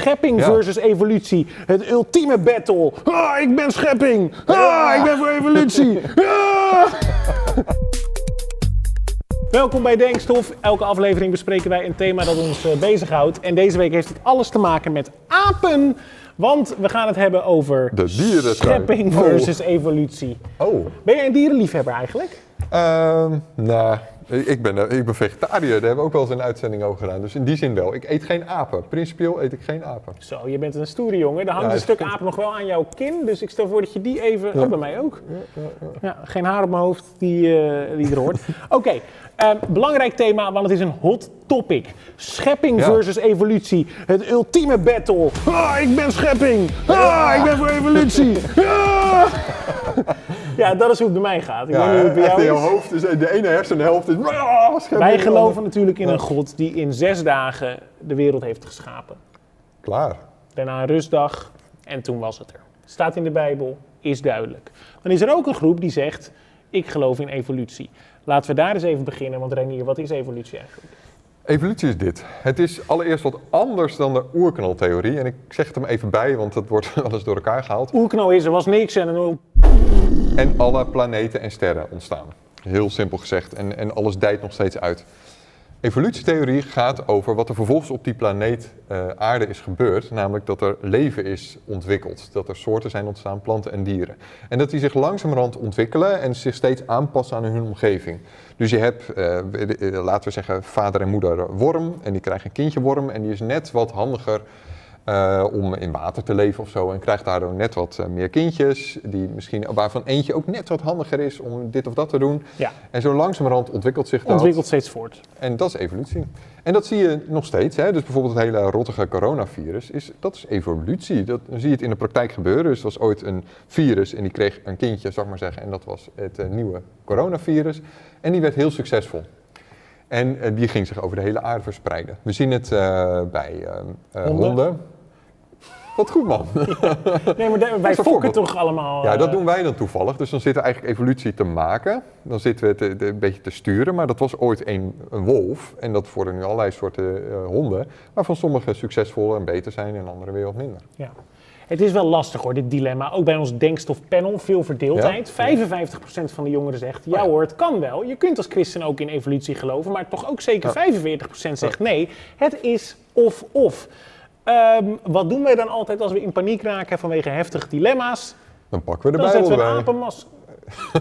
Schepping versus evolutie. Het ultieme battle. Ah, ik ben schepping. Ah, ik ben voor evolutie. Ah. Welkom bij Denkstof. Elke aflevering bespreken wij een thema dat ons uh, bezighoudt. En deze week heeft het alles te maken met apen. Want we gaan het hebben over De dierentuin. schepping Oh. versus evolutie. Oh, Ben jij een dierenliefhebber eigenlijk? Ehm nou, ik ben, eh, ik ben vegetariër. Daar hebben we ook wel eens een uitzending over gedaan. Dus in die zin wel. Ik eet geen apen. Principieel eet ik geen apen. Zo, je bent een stoere jongen. Er hangt Ja, een stuk aap nog wel aan jouw kin. Dus ik stel voor dat je die even... Oh, bij mij ook. Ja, geen haar op mijn hoofd die, eh, die er hoort. Oké, ehm, belangrijk thema, want het is een hot topic. Schepping Ja. versus evolutie. Het ultieme battle. Ah, ik ben schepping. Ah, ik ben voor evolutie. Ah. Ja, dat is hoe het bij mij gaat. Ik weet niet hoe het bij echt in jou jouw hoofd is de ene hersenhelft is... Ah. Wij geloven natuurlijk in een God die in zes dagen de wereld heeft geschapen. Klaar. Daarna een rustdag en toen was het er. Staat in de Bijbel, is duidelijk. Dan is er ook een groep die zegt, ik geloof in evolutie. Laten we daar eens even beginnen, want Renier, wat is evolutie eigenlijk? Evolutie is dit. Het is allereerst wat anders dan de oerknaltheorie. En ik zeg het hem even bij, want dat wordt eens door elkaar gehaald. Oerknal is, er was niks en een... En alle planeten en sterren ontstaan. Heel simpel gezegd. En, en alles dijt nog steeds uit. Evolutietheorie gaat over wat er vervolgens op die planeet eh, aarde is gebeurd. Namelijk dat er leven is ontwikkeld. Dat er soorten zijn ontstaan, planten en dieren. En dat die zich langzamerhand ontwikkelen en zich steeds aanpassen aan hun omgeving. Dus je hebt, eh, eh, laten we zeggen, vader en moeder worm. En die krijgt een kindje worm. En die is net wat handiger eh, om in water te leven of zo. En krijgt daardoor net wat eh, meer kindjes. Die misschien, waarvan eentje ook net wat handiger is om dit of dat te doen. Ja, En zo langzamerhand ontwikkelt zich dat. ontwikkelt steeds voort. En dat is evolutie. En dat zie je nog steeds. Hè? Dus bijvoorbeeld het hele rottige coronavirus, is, dat is evolutie. Dat, dan zie je het in de praktijk gebeuren. Dus er was ooit een virus en die kreeg een kindje, zou ik maar zeggen. En dat was het eh, nieuwe coronavirus. En die werd heel succesvol. En die ging zich over de hele aarde verspreiden. We zien het bij Honden? honden. Wat goed man. Nee, maar wij fokken toch allemaal... Ja, dat eh, doen wij dan toevallig. Dus dan zitten we eigenlijk evolutie te maken. Dan zitten we het een beetje te sturen. Maar dat was ooit een, een wolf. En dat worden nu allerlei soorten eh, honden. Waarvan sommige succesvol en beter zijn en andere weer wat minder. Ja. Het is wel lastig hoor, dit dilemma. Ook bij ons denkstofpanel, veel verdeeldheid. 55% van de jongeren zegt, ja ja. hoor, het kan wel. Je kunt als christen ook in evolutie geloven, maar toch ook zeker 45% zegt nee. Het is of-of. Ehm, wat doen wij dan altijd als we in paniek raken vanwege heftige dilemma's? Dan pakken we de Dan Bijbel zetten we een apenmas.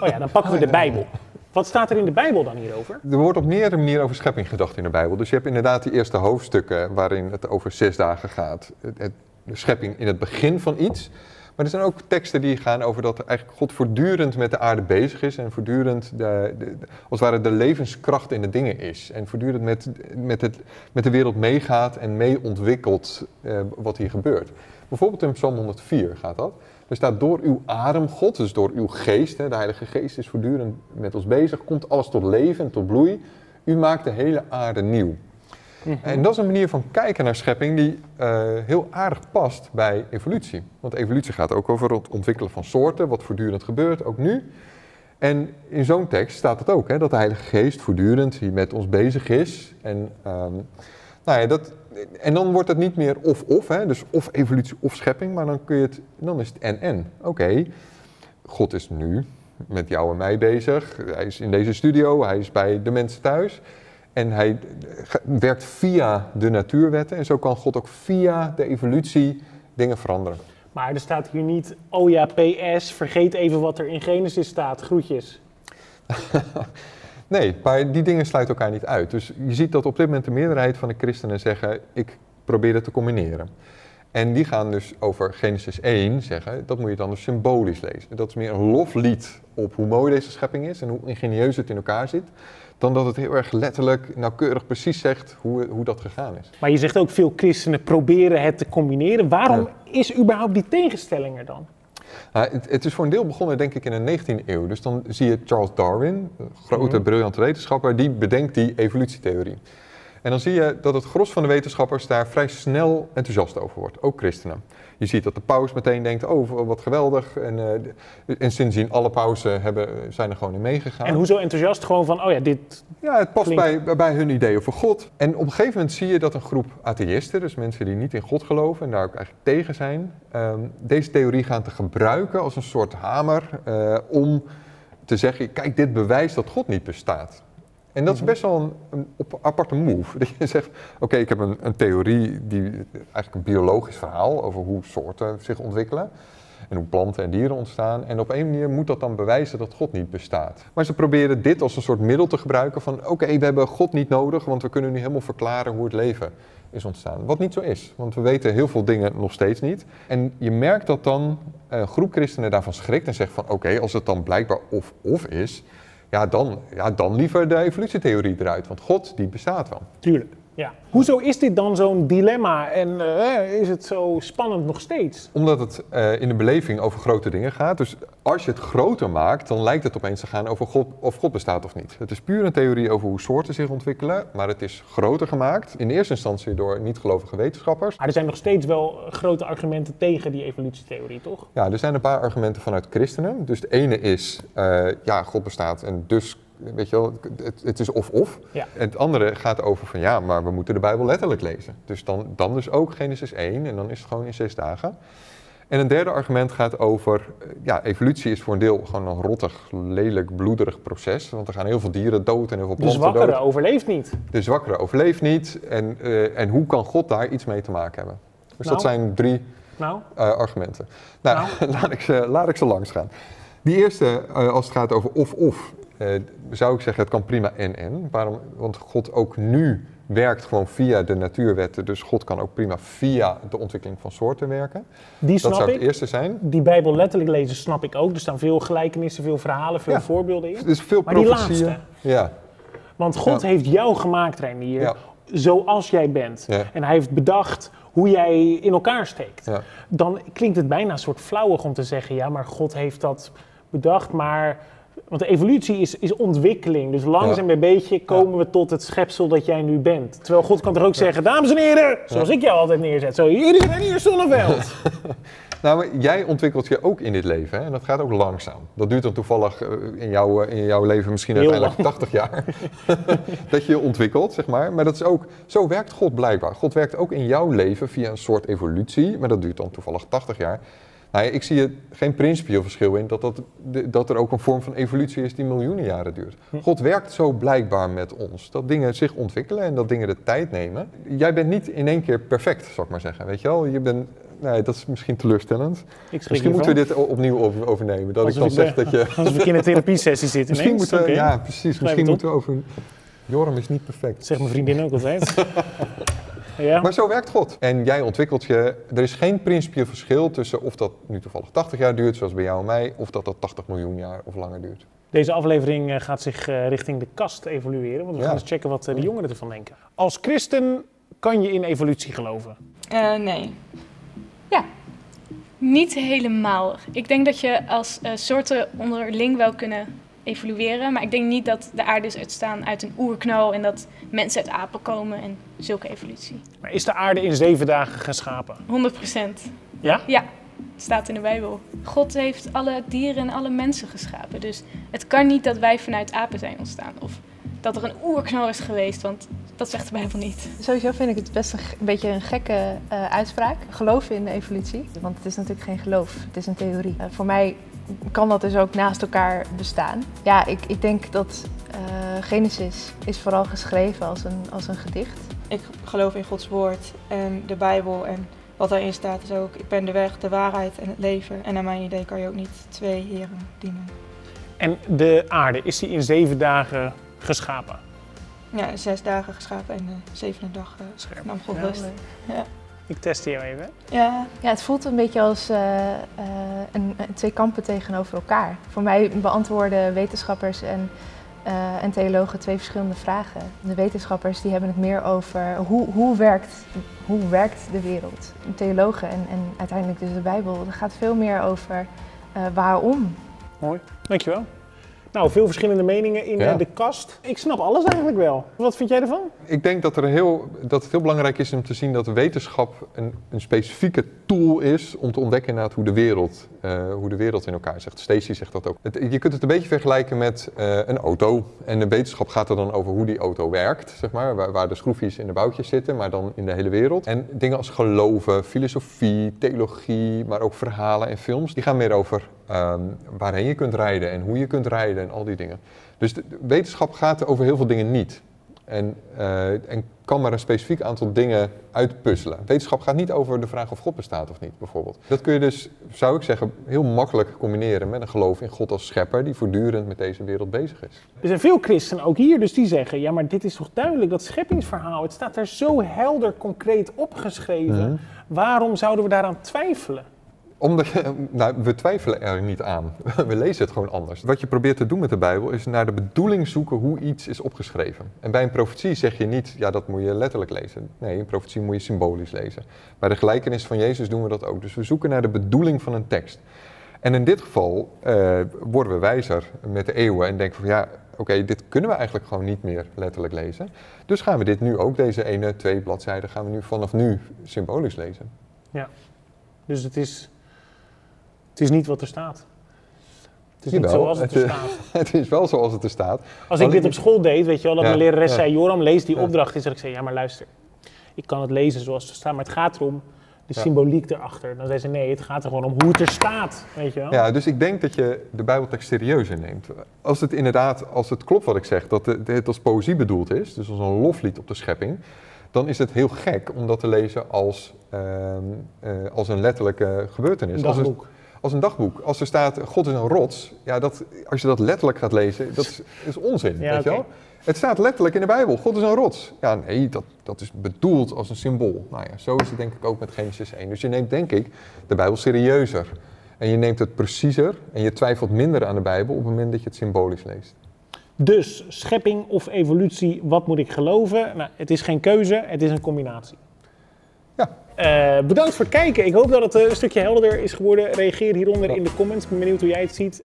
Oh ja, dan pakken we de Bijbel. Wat staat er in de Bijbel dan hierover? Er wordt op meerdere manieren over schepping gedacht in de Bijbel. Dus je hebt inderdaad die eerste hoofdstukken waarin het over zes dagen gaat. Het, het- de schepping in het begin van iets. Maar er zijn ook teksten die gaan over dat eigenlijk God voortdurend met de aarde bezig is. En voortdurend de, de- als het ware de levenskracht in de dingen is. En voortdurend met, met, het, met de wereld meegaat en mee ontwikkelt eh, wat hier gebeurt. Bijvoorbeeld in Psalm 104 gaat dat. Er staat door uw adem, God, dus door uw geest, hè, de Heilige Geest is voortdurend met ons bezig, komt alles tot leven en tot bloei. U maakt de hele aarde nieuw. En dat is een manier van kijken naar schepping die eh, heel aardig past bij evolutie. Want evolutie gaat ook over het ontwikkelen van soorten, wat voortdurend gebeurt, ook nu. En in zo'n tekst staat het ook, hè, dat de Heilige Geest voortdurend hier met ons bezig is. En, ehm, nou ja, dat, en dan wordt het niet meer of-of, dus of evolutie of schepping, maar dan, kun je het, dan is het en-en. Oké, God is nu met jou en mij bezig. Hij is in deze studio, hij is bij de mensen thuis. En hij werkt via de natuurwetten. En zo kan God ook via de evolutie dingen veranderen. Maar er staat hier niet, oh ja, PS, vergeet even wat er in Genesis staat, groetjes. Nee, maar die dingen sluiten elkaar niet uit. Dus je ziet dat op dit moment de meerderheid van de christenen zeggen: ik probeer het te combineren. En die gaan dus over Genesis 1 zeggen, dat moet je dan dus symbolisch lezen. Dat is meer een loflied op hoe mooi deze schepping is en hoe ingenieus het in elkaar zit. Dan dat het heel erg letterlijk, nauwkeurig precies zegt hoe, hoe dat gegaan is. Maar je zegt ook veel christenen proberen het te combineren. Waarom is überhaupt die tegenstelling er dan? Nou, het, het is voor een deel begonnen denk ik in de 19e eeuw. Dus dan zie je Charles Darwin, grote, Mhm. briljante wetenschapper, die bedenkt die evolutietheorie. En dan zie je dat het gros van de wetenschappers daar vrij snel enthousiast over wordt, ook christenen. Je ziet dat de paus meteen denkt, oh wat geweldig. En, uh, en sindsdien alle pausen hebben, zijn er gewoon in meegegaan. En hoezo enthousiast? Gewoon van, oh ja, dit Ja, het past bij, bij hun ideeën over God. En op een gegeven moment zie je dat een groep atheïsten, dus mensen die niet in God geloven en daar ook eigenlijk tegen zijn, um, deze theorie gaan te gebruiken als een soort hamer uh, om te zeggen, kijk, dit bewijst dat God niet bestaat. En dat is mhm. best wel een, aparte move. Dat je zegt, oké, ik heb een, een, theorie, die, eigenlijk een biologisch verhaal over hoe soorten zich ontwikkelen. En hoe planten en dieren ontstaan. En op een manier moet dat dan bewijzen dat God niet bestaat. Maar ze proberen dit als een soort middel te gebruiken van, oké, we hebben God niet nodig, want we kunnen nu helemaal verklaren hoe het leven is ontstaan. Wat niet zo is, want we weten heel veel dingen nog steeds niet. En je merkt dat dan een groep christenen daarvan schrikt en zegt van, oké, als het dan blijkbaar of-of is ja dan, ja, dan liever de evolutietheorie eruit. Want God, die bestaat wel. Tuurlijk. Ja. Hoezo is dit dan zo'n dilemma en uh, is het zo spannend nog steeds? Omdat het uh, in de beleving over grote dingen gaat. Dus als je het groter maakt, dan lijkt het opeens te gaan over God, of God bestaat of niet. Het is puur een theorie over hoe soorten zich ontwikkelen, maar het is groter gemaakt. In eerste instantie door niet-gelovige wetenschappers. Maar er zijn nog steeds wel grote argumenten tegen die evolutietheorie, toch? Ja, er zijn een paar argumenten vanuit christenen. Dus de ene is, uh, ja, God bestaat en dus weet je wel, het, het is of-of. En het andere gaat over van ja, maar we moeten de Bijbel letterlijk lezen. Dus dan, dan dus ook Genesis 1 en dan is het gewoon in zes dagen. En een derde argument gaat over, eh, ja, evolutie is voor een deel gewoon een rottig, lelijk, bloederig proces. Want er gaan heel veel dieren dood en heel veel planten dood. De zwakkere dood. overleeft niet. De zwakkere overleeft niet. En, uh, en hoe kan God daar iets mee te maken hebben? Dus dat nou. zijn drie nou. uh, argumenten. Nou, nou. laat, ik ze, laat ik ze langs gaan. Die eerste, als het gaat over of-of, uh, zou ik zeggen, het kan prima en-en. Waarom? Want God ook nu werkt gewoon via de natuurwetten. Dus God kan ook prima via de ontwikkeling van soorten werken. Die snap dat zou ik. het eerste zijn. Die Bijbel letterlijk lezen snap ik ook. Er staan veel gelijkenissen, veel verhalen, veel voorbeelden in. Dus veel maar die laatste. Ja. Want God heeft jou gemaakt, Reinier, ja. zoals jij bent. En hij heeft bedacht hoe jij in elkaar steekt. Dan klinkt het bijna een soort flauwig om te zeggen... ja, maar God heeft dat bedacht, maar want de evolutie is, is ontwikkeling. Dus langzaam bij beetje komen we tot het schepsel dat jij nu bent. Terwijl God kan toch ook zeggen, dames en heren, zoals ik jou altijd neerzet. Zo, hier is hier Zonneveld. nou, jij ontwikkelt je ook in dit leven. Hè? En dat gaat ook langzaam. Dat duurt dan toevallig eh, in jouw, in jouw leven misschien uiteindelijk 80 jaar. dat je je ontwikkelt, zeg maar. Maar dat is ook, zo werkt God blijkbaar. God werkt ook in jouw leven via een soort evolutie. Maar dat duurt dan toevallig 80 jaar. Nou ik zie er geen principieel verschil in dat, dat, dat er ook een vorm van evolutie is die miljoenen jaren duurt. Hm. God werkt zo blijkbaar met ons, dat dingen zich ontwikkelen en dat dingen de tijd nemen. Jij bent niet in één keer perfect, zou ik maar zeggen, weet je wel? Je bent, nee, dat is misschien teleurstellend. Misschien moeten we dit opnieuw overnemen, dat ik dan zeg dat je... Als we in een therapiesessie zitten Misschien moeten we, ja precies, misschien moeten we over... Joram is niet perfect. Zeg mijn vriendin ook altijd. Ja. Maar zo werkt God. En jij ontwikkelt je. Er is geen principieel verschil tussen of dat nu toevallig 80 jaar duurt, zoals bij jou en mij, of dat dat 80 miljoen jaar of langer duurt. Deze aflevering eh, gaat zich eh, richting de kast evolueren, want we gaan eens checken wat eh, de jongeren ervan denken. Als christen kan je in evolutie geloven? Uh, nee. Ja. Niet helemaal. Ik denk dat je als soorten onderling wel kunnen evolueren. Maar ik denk niet dat de aarde is uitstaan uit een oerknal en dat mensen uit apen komen en zulke evolutie. Maar is de aarde in zeven dagen geschapen? 100 procent. Ja? Ja, staat in de Bijbel. God heeft alle dieren en alle mensen geschapen. Dus het kan niet dat wij vanuit apen zijn ontstaan. Of dat er een oerknal is geweest, want dat zegt de Bijbel niet. Sowieso vind ik het best een, beetje een gekke uh, uitspraak. Geloven in de evolutie. Want het is natuurlijk geen geloof, het is een theorie. Uh, voor mij kan dat dus ook naast elkaar bestaan. Ja, ik, ik denk dat uh, Genesis is vooral geschreven als een, als een gedicht. Ik geloof in Gods woord en de Bijbel en wat daarin staat is ook... ik ben de weg, de waarheid en het leven. En naar mijn idee kan je ook niet twee heren dienen. En de aarde, is die in zeven dagen geschapen? Ja, zes dagen geschapen en de zevende dag uh, nam God rust. Ja. Ik test hier even. Ja. ja, het voelt een beetje als uh, uh, een, twee kampen tegenover elkaar. Voor mij beantwoorden wetenschappers en, uh, en theologen twee verschillende vragen. De wetenschappers die hebben het meer over hoe, hoe, werkt, hoe werkt de wereld. De theologen en, en uiteindelijk dus de Bijbel, dat gaat veel meer over waarom. Mooi, dankjewel. Nou, veel verschillende meningen in Ja. eh, de kast. Ik snap alles eigenlijk wel. Wat vind jij ervan? Ik denk dat, er heel, dat het heel belangrijk is om te zien dat wetenschap een, een specifieke tool is om te ontdekken inderdaad hoe de wereld, eh, hoe de wereld in elkaar zit. Stacey zegt dat ook. Het- je kunt het een beetje vergelijken met eh, een auto. En de wetenschap gaat er dan over hoe die auto werkt, zeg maar, waar, waar de schroefjes in de boutjes zitten, maar dan in de hele wereld. En dingen als geloven, filosofie, theologie, maar ook verhalen en films, die gaan meer over ehm, waarheen je kunt rijden en hoe je kunt rijden en al die dingen. Dus de, de wetenschap gaat over heel veel dingen niet. En, eh, en kan maar een specifiek aantal dingen uitpuzzelen. Wetenschap gaat niet over de vraag of God bestaat of niet, bijvoorbeeld. Dat kun je dus, zou ik zeggen, heel makkelijk combineren met een geloof in God als schepper die voortdurend met deze wereld bezig is. Er zijn veel christenen ook hier, dus die zeggen: ja, maar dit is toch duidelijk, dat scheppingsverhaal. Het staat daar zo helder, concreet opgeschreven. Mhm. Waarom zouden we daaraan twijfelen? Omdat nou, we twijfelen er niet aan. We lezen het gewoon anders. Wat je probeert te doen met de Bijbel is naar de bedoeling zoeken hoe iets is opgeschreven. En bij een profetie zeg je niet, ja, dat moet je letterlijk lezen. Nee, een profetie moet je symbolisch lezen. Bij de gelijkenis van Jezus doen we dat ook. Dus we zoeken naar de bedoeling van een tekst. En in dit geval eh, worden we wijzer met de eeuwen en denken van ja, oké, dit kunnen we eigenlijk gewoon niet meer letterlijk lezen. Dus gaan we dit nu ook, deze ene, twee bladzijden, gaan we nu vanaf nu symbolisch lezen. Dus het is, het is niet wat er staat. Het is niet zoals het het, er staat. Het is wel zoals het er staat. Als ik dit op school deed, weet je wel, dat Ja, mijn lerares ja. zei: Joram, lees die opdracht. Is dat ik zei: ja, maar luister. Ik kan het lezen zoals het er staat, maar het gaat erom de Ja. symboliek erachter. Dan zei ze: nee, het gaat er gewoon om hoe het er staat. Weet je wel? Ja, dus ik denk dat je de Bijbeltekst serieus inneemt. Als het inderdaad, als het klopt wat ik zeg, dat het als poëzie bedoeld is, dus als een loflied op de schepping, dan is het heel gek om dat te lezen als, ehm, eh, als een letterlijke gebeurtenis. Een Als een, dagboek. Als een dagboek. Als er staat, God is een rots, ja, dat, als je dat letterlijk gaat lezen, dat is, is onzin, Ja, weet je wel? Het staat letterlijk in de Bijbel, God is een rots. Ja, nee, dat, dat is bedoeld als een symbool. Nou ja, zo is het denk ik ook met Genesis 1. Dus je neemt denk ik de Bijbel serieuzer. En je neemt het preciezer en je twijfelt minder aan de Bijbel op het moment dat je het symbolisch leest. Dus schepping of evolutie, wat moet ik geloven? Nou, het is geen keuze, het is een combinatie. Eh, bedankt voor het kijken. Ik hoop dat het eh, een stukje helderder is geworden. Reageer hieronder in de comments. Ik ben benieuwd hoe jij het ziet.